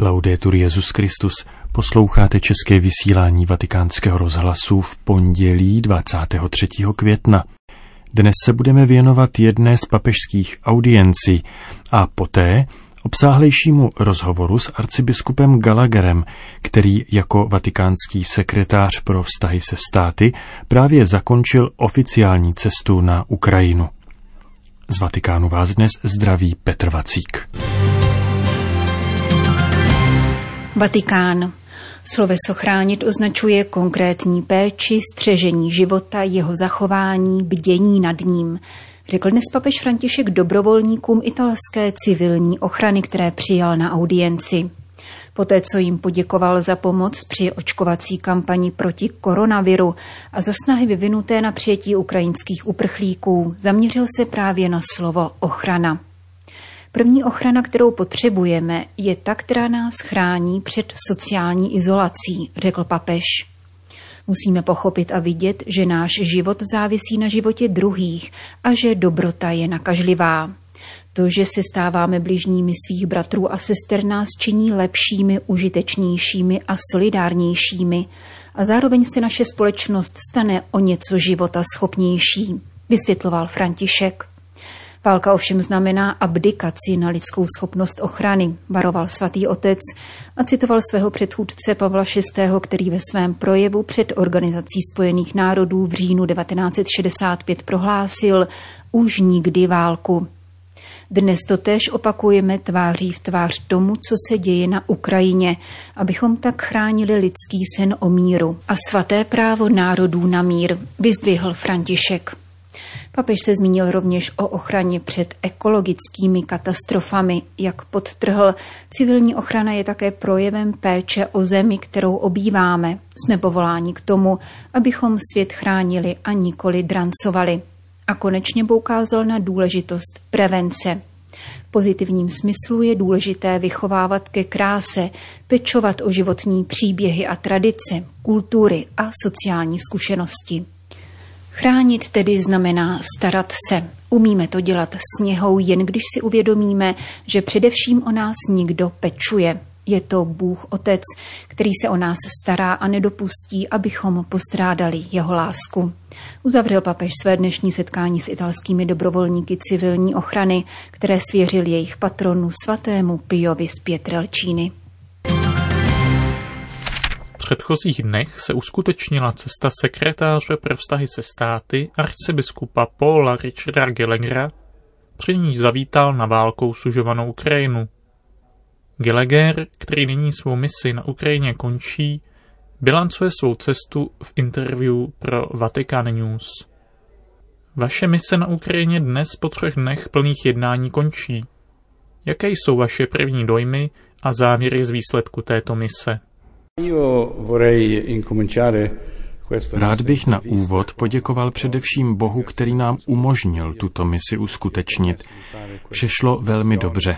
Laudetur Jezus Christus. Posloucháte české vysílání Vatikánského rozhlasu v pondělí 23. května. Dnes se budeme věnovat jedné z papežských audiencí a poté obsáhlejšímu rozhovoru s arcibiskupem Gallagherem, který jako vatikánský sekretář pro vztahy se státy právě zakončil oficiální cestu na Ukrajinu. Z Vatikánu vás dnes zdraví Petr Vacík. Vatikán. Sloveso chránit označuje konkrétní péči, střežení života, jeho zachování, bdění nad ním, řekl dnes papež František dobrovolníkům italské civilní ochrany, které přijal na audienci. Poté, co jim poděkoval za pomoc při očkovací kampani proti koronaviru a za snahy vyvinuté na přijetí ukrajinských uprchlíků, zaměřil se právě na slovo ochrana. První ochrana, kterou potřebujeme, je ta, která nás chrání před sociální izolací, řekl papež. Musíme pochopit a vidět, že náš život závisí na životě druhých a že dobrota je nakažlivá. To, že se stáváme bližními svých bratrů a sester, nás činí lepšími, užitečnějšími a solidárnějšími a zároveň se naše společnost stane o něco života schopnější, vysvětloval František. Válka ovšem znamená abdikaci na lidskou schopnost ochrany, varoval svatý otec a citoval svého předchůdce Pavla VI., který ve svém projevu před Organizací spojených národů v říjnu 1965 prohlásil už nikdy válku. Dnes to též opakujeme tváří v tvář tomu, co se děje na Ukrajině, abychom tak chránili lidský sen o míru a svaté právo národů na mír, vyzdvihl František. Papež se zmínil rovněž o ochraně před ekologickými katastrofami. Jak podtrhl, civilní ochrana je také projevem péče o zemi, kterou obýváme. Jsme povoláni k tomu, abychom svět chránili a nikoli drancovali. A konečně poukázal na důležitost prevence. V pozitivním smyslu je důležité vychovávat ke kráse, pečovat o životní příběhy a tradice, kultury a sociální zkušenosti. Chránit tedy znamená starat se. Umíme to dělat s něhou, jen když si uvědomíme, že především o nás nikdo pečuje. Je to Bůh Otec, který se o nás stará a nedopustí, abychom postrádali jeho lásku. Uzavřel papež své dnešní setkání s italskými dobrovolníky civilní ochrany, které svěřil jejich patronu svatému Piovi z Pietrelčíny předchozích dnech se uskutečnila cesta sekretáře pro vztahy se státy arcibiskupa Paula Richarda Gallaghera, při ní zavítal na válkou sužovanou Ukrajinu. Gallagher, který nyní svou misi na Ukrajině končí, bilancuje svou cestu v interview pro Vatican News. Vaše mise na Ukrajině dnes po třech dnech plných jednání končí. Jaké jsou vaše první dojmy a závěry z výsledku této mise? Rád bych na úvod poděkoval především Bohu, který nám umožnil tuto misi uskutečnit. Vše šlo velmi dobře.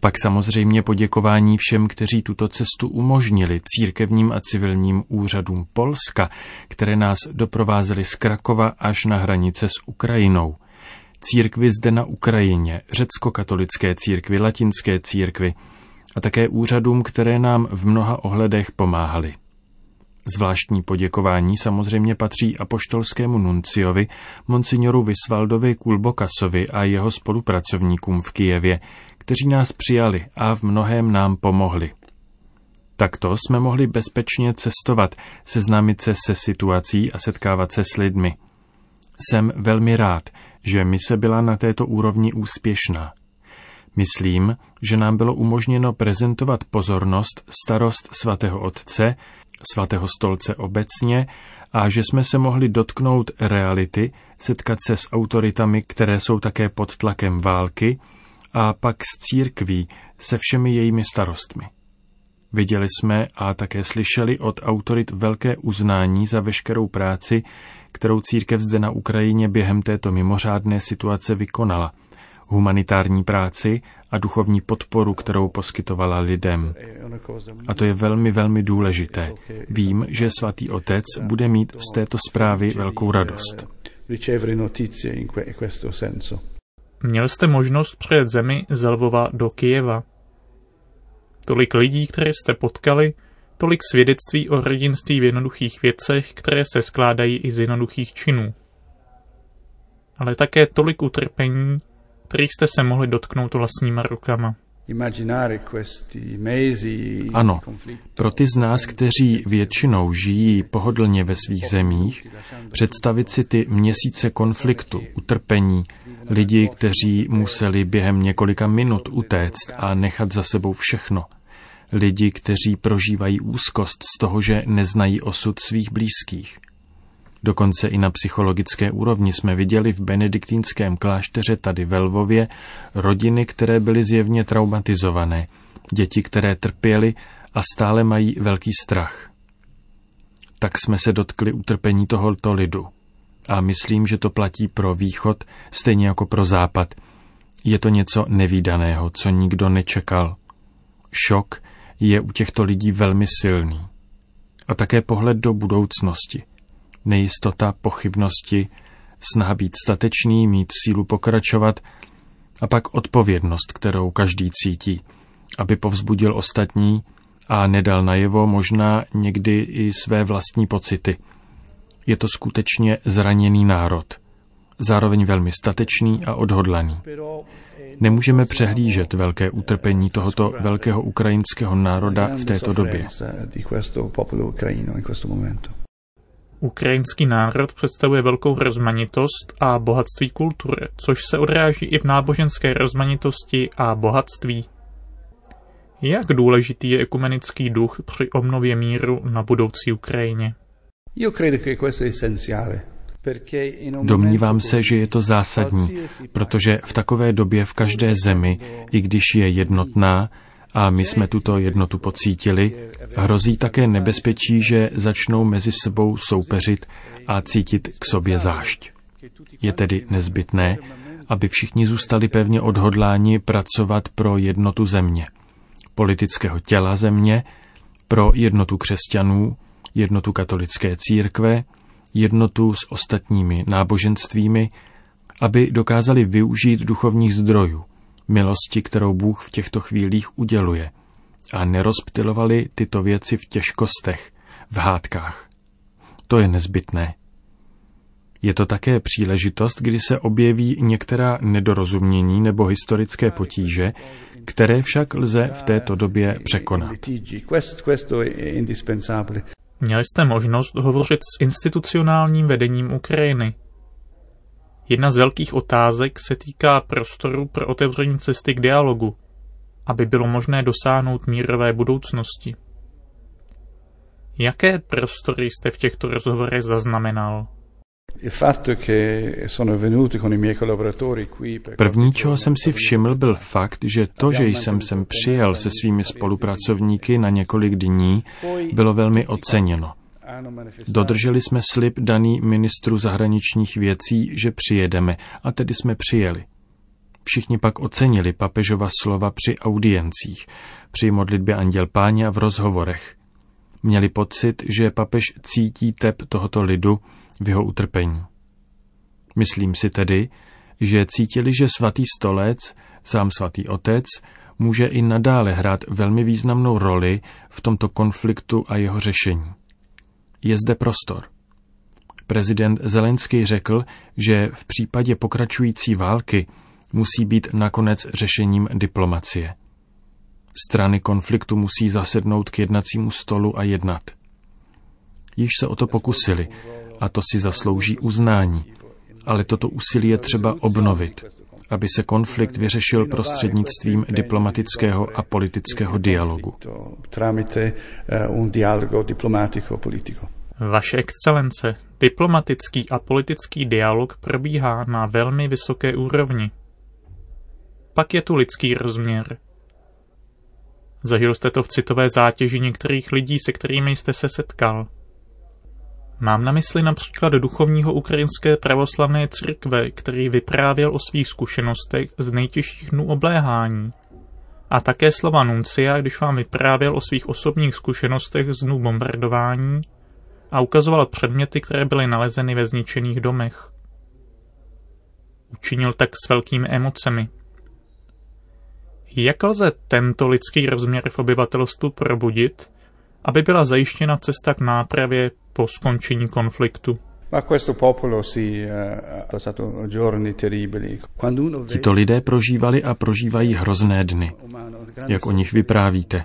Pak samozřejmě poděkování všem, kteří tuto cestu umožnili, církevním a civilním úřadům Polska, které nás doprovázely z Krakova až na hranice s Ukrajinou. Církvy zde na Ukrajině, řecko-katolické církvy, latinské církvy, a také úřadům, které nám v mnoha ohledech pomáhali. Zvláštní poděkování samozřejmě patří apoštolskému nunciovi, monsignoru Visvaldovi Kulbokasovi a jeho spolupracovníkům v Kijevě, kteří nás přijali a v mnohém nám pomohli. Takto jsme mohli bezpečně cestovat, seznámit se se situací a setkávat se s lidmi. Jsem velmi rád, že mise byla na této úrovni úspěšná. Myslím, že nám bylo umožněno prezentovat pozornost starost svatého otce, svatého stolce obecně a že jsme se mohli dotknout reality, setkat se s autoritami, které jsou také pod tlakem války, a pak s církví se všemi jejími starostmi. Viděli jsme a také slyšeli od autorit velké uznání za veškerou práci, kterou církev zde na Ukrajině během této mimořádné situace vykonala – humanitární práci a duchovní podporu, kterou poskytovala lidem. A to je velmi, velmi důležité. Vím, že svatý otec bude mít z této zprávy velkou radost. Měl jste možnost přijet zemi z Lvova do Kijeva. Tolik lidí, které jste potkali, tolik svědectví o hrdinství v jednoduchých věcech, které se skládají i z jednoduchých činů. Ale také tolik utrpení, kterých jste se mohli dotknout vlastníma rukama. Ano, pro ty z nás, kteří většinou žijí pohodlně ve svých zemích, představit si ty měsíce konfliktu, utrpení, lidi, kteří museli během několika minut utéct a nechat za sebou všechno, lidi, kteří prožívají úzkost z toho, že neznají osud svých blízkých. Dokonce i na psychologické úrovni jsme viděli v benediktínském klášteře tady ve Lvově rodiny, které byly zjevně traumatizované, děti, které trpěly a stále mají velký strach. Tak jsme se dotkli utrpení tohoto lidu. A myslím, že to platí pro východ, stejně jako pro západ. Je to něco nevýdaného, co nikdo nečekal. Šok je u těchto lidí velmi silný. A také pohled do budoucnosti – nejistota, pochybnosti, snaha být statečný, mít sílu pokračovat a pak odpovědnost, kterou každý cítí, aby povzbudil ostatní a nedal najevo možná někdy i své vlastní pocity. Je to skutečně zraněný národ, zároveň velmi statečný a odhodlaný. Nemůžeme přehlížet velké utrpení tohoto velkého ukrajinského národa v této době. Ukrajinský národ představuje velkou rozmanitost a bohatství kultury, což se odráží i v náboženské rozmanitosti a bohatství. Jak důležitý je ekumenický duch při obnově míru na budoucí Ukrajině? Domnívám se, že je to zásadní, protože v takové době v každé zemi, i když je jednotná, a my jsme tuto jednotu pocítili, hrozí také nebezpečí, že začnou mezi sebou soupeřit a cítit k sobě zášť. Je tedy nezbytné, aby všichni zůstali pevně odhodláni pracovat pro jednotu země, politického těla země, pro jednotu křesťanů, jednotu katolické církve, jednotu s ostatními náboženstvími, aby dokázali využít duchovních zdrojů, milosti, kterou Bůh v těchto chvílích uděluje, a nerozptilovali tyto věci v těžkostech, v hádkách. To je nezbytné. Je to také příležitost, kdy se objeví některá nedorozumění nebo historické potíže, které však lze v této době překonat. Měli jste možnost hovořit s institucionálním vedením Ukrajiny. Jedna z velkých otázek se týká prostoru pro otevření cesty k dialogu, aby bylo možné dosáhnout mírové budoucnosti. Jaké prostory jste v těchto rozhovorech zaznamenal? První, čeho jsem si všiml, byl fakt, že to, že jsem sem přijel se svými spolupracovníky na několik dní, bylo velmi oceněno. Dodrželi jsme slib daný ministru zahraničních věcí, že přijedeme, a tedy jsme přijeli. Všichni pak ocenili papežova slova při audiencích, při modlitbě Anděl Páně a v rozhovorech. Měli pocit, že papež cítí tep tohoto lidu v jeho utrpení. Myslím si tedy, že cítili, že svatý stolec, sám svatý otec, může i nadále hrát velmi významnou roli v tomto konfliktu a jeho řešení je zde prostor. Prezident Zelenský řekl, že v případě pokračující války musí být nakonec řešením diplomacie. Strany konfliktu musí zasednout k jednacímu stolu a jednat. Již se o to pokusili a to si zaslouží uznání, ale toto úsilí je třeba obnovit, aby se konflikt vyřešil prostřednictvím diplomatického a politického dialogu. Vaše excelence, diplomatický a politický dialog probíhá na velmi vysoké úrovni. Pak je tu lidský rozměr. Zažil jste to v citové zátěži některých lidí, se kterými jste se setkal. Mám na mysli například duchovního ukrajinské pravoslavné církve, který vyprávěl o svých zkušenostech z nejtěžších dnů obléhání. A také slova Nuncia, když vám vyprávěl o svých osobních zkušenostech z dnů bombardování a ukazoval předměty, které byly nalezeny ve zničených domech. Učinil tak s velkými emocemi. Jak lze tento lidský rozměr v obyvatelstvu probudit, aby byla zajištěna cesta k nápravě po skončení konfliktu? Tito lidé prožívali a prožívají hrozné dny, jak o nich vyprávíte.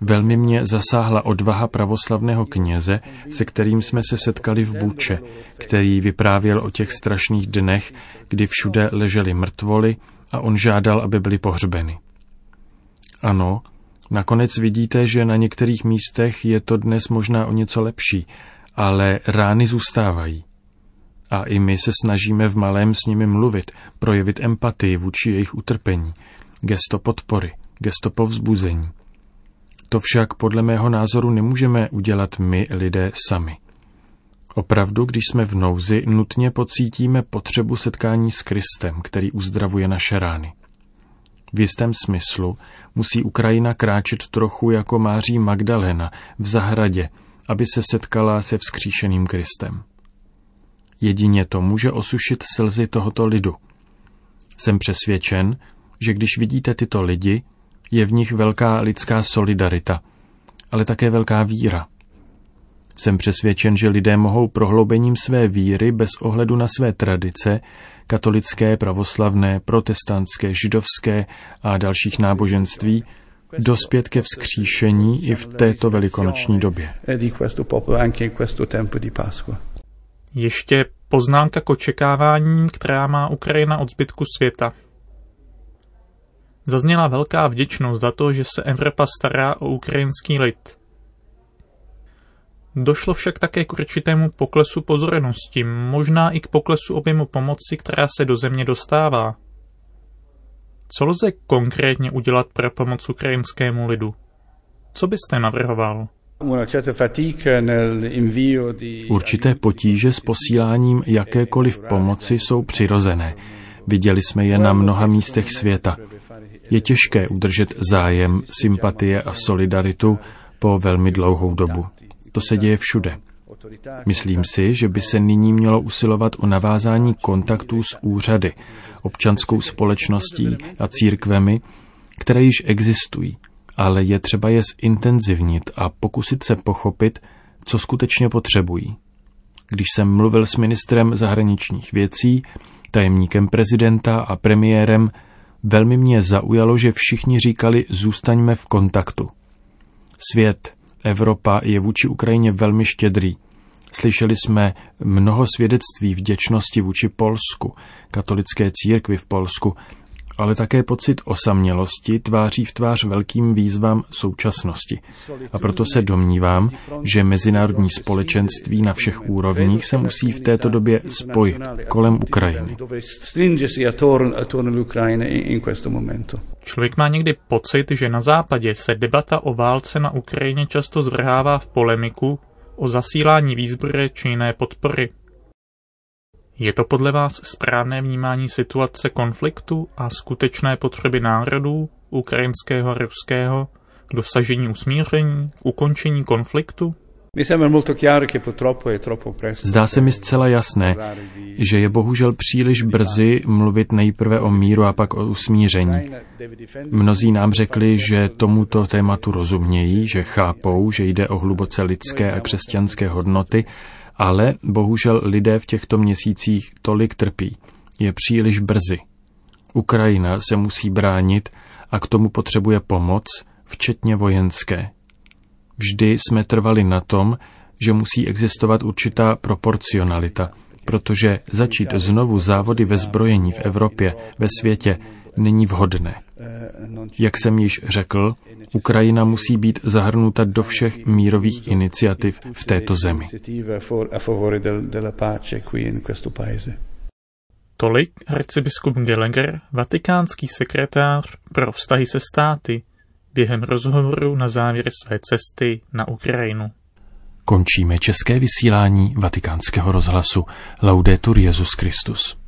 Velmi mě zasáhla odvaha pravoslavného kněze, se kterým jsme se setkali v Buče, který vyprávěl o těch strašných dnech, kdy všude leželi mrtvoly a on žádal, aby byli pohřbeny. Ano, nakonec vidíte, že na některých místech je to dnes možná o něco lepší, ale rány zůstávají. A i my se snažíme v malém s nimi mluvit, projevit empatii vůči jejich utrpení, gesto podpory, gesto povzbuzení. To však podle mého názoru nemůžeme udělat my lidé sami. Opravdu, když jsme v nouzi, nutně pocítíme potřebu setkání s Kristem, který uzdravuje naše rány. V jistém smyslu musí Ukrajina kráčet trochu jako Máří Magdalena v zahradě, aby se setkala se vzkříšeným Kristem. Jedině to může osušit slzy tohoto lidu. Jsem přesvědčen, že když vidíte tyto lidi, je v nich velká lidská solidarita, ale také velká víra. Jsem přesvědčen, že lidé mohou prohloubením své víry bez ohledu na své tradice, katolické, pravoslavné, protestantské, židovské a dalších náboženství, dospět ke vzkříšení i v této velikonoční době. Ještě poznámka k očekáváním, která má Ukrajina od zbytku světa. Zazněla velká vděčnost za to, že se Evropa stará o ukrajinský lid. Došlo však také k určitému poklesu pozornosti, možná i k poklesu objemu pomoci, která se do země dostává. Co lze konkrétně udělat pro pomoc ukrajinskému lidu? Co byste navrhoval? Určité potíže s posíláním jakékoliv pomoci jsou přirozené. Viděli jsme je na mnoha místech světa. Je těžké udržet zájem, sympatie a solidaritu po velmi dlouhou dobu. To se děje všude. Myslím si, že by se nyní mělo usilovat o navázání kontaktů s úřady, občanskou společností a církvemi, které již existují, ale je třeba je zintenzivnit a pokusit se pochopit, co skutečně potřebují. Když jsem mluvil s ministrem zahraničních věcí, tajemníkem prezidenta a premiérem, velmi mě zaujalo, že všichni říkali, zůstaňme v kontaktu. Svět, Evropa je vůči Ukrajině velmi štědrý. Slyšeli jsme mnoho svědectví vděčnosti vůči Polsku, katolické církvi v Polsku, ale také pocit osamělosti tváří v tvář velkým výzvám současnosti. A proto se domnívám, že mezinárodní společenství na všech úrovních se musí v této době spojit kolem Ukrajiny. Člověk má někdy pocit, že na západě se debata o válce na Ukrajině často zvrhává v polemiku o zasílání výzbroje či jiné podpory. Je to podle vás správné vnímání situace konfliktu a skutečné potřeby národů, ukrajinského a ruského, k dosažení usmíření, k ukončení konfliktu? Zdá se mi zcela jasné, že je bohužel příliš brzy mluvit nejprve o míru a pak o usmíření. Mnozí nám řekli, že tomuto tématu rozumějí, že chápou, že jde o hluboce lidské a křesťanské hodnoty ale bohužel lidé v těchto měsících tolik trpí. Je příliš brzy. Ukrajina se musí bránit a k tomu potřebuje pomoc, včetně vojenské. Vždy jsme trvali na tom, že musí existovat určitá proporcionalita, protože začít znovu závody ve zbrojení v Evropě, ve světě, není vhodné. Jak jsem již řekl, Ukrajina musí být zahrnuta do všech mírových iniciativ v této zemi. Tolik arcibiskup Gallagher, vatikánský sekretář pro vztahy se státy, během rozhovoru na závěr své cesty na Ukrajinu. Končíme české vysílání vatikánského rozhlasu Laudetur Jezus Christus.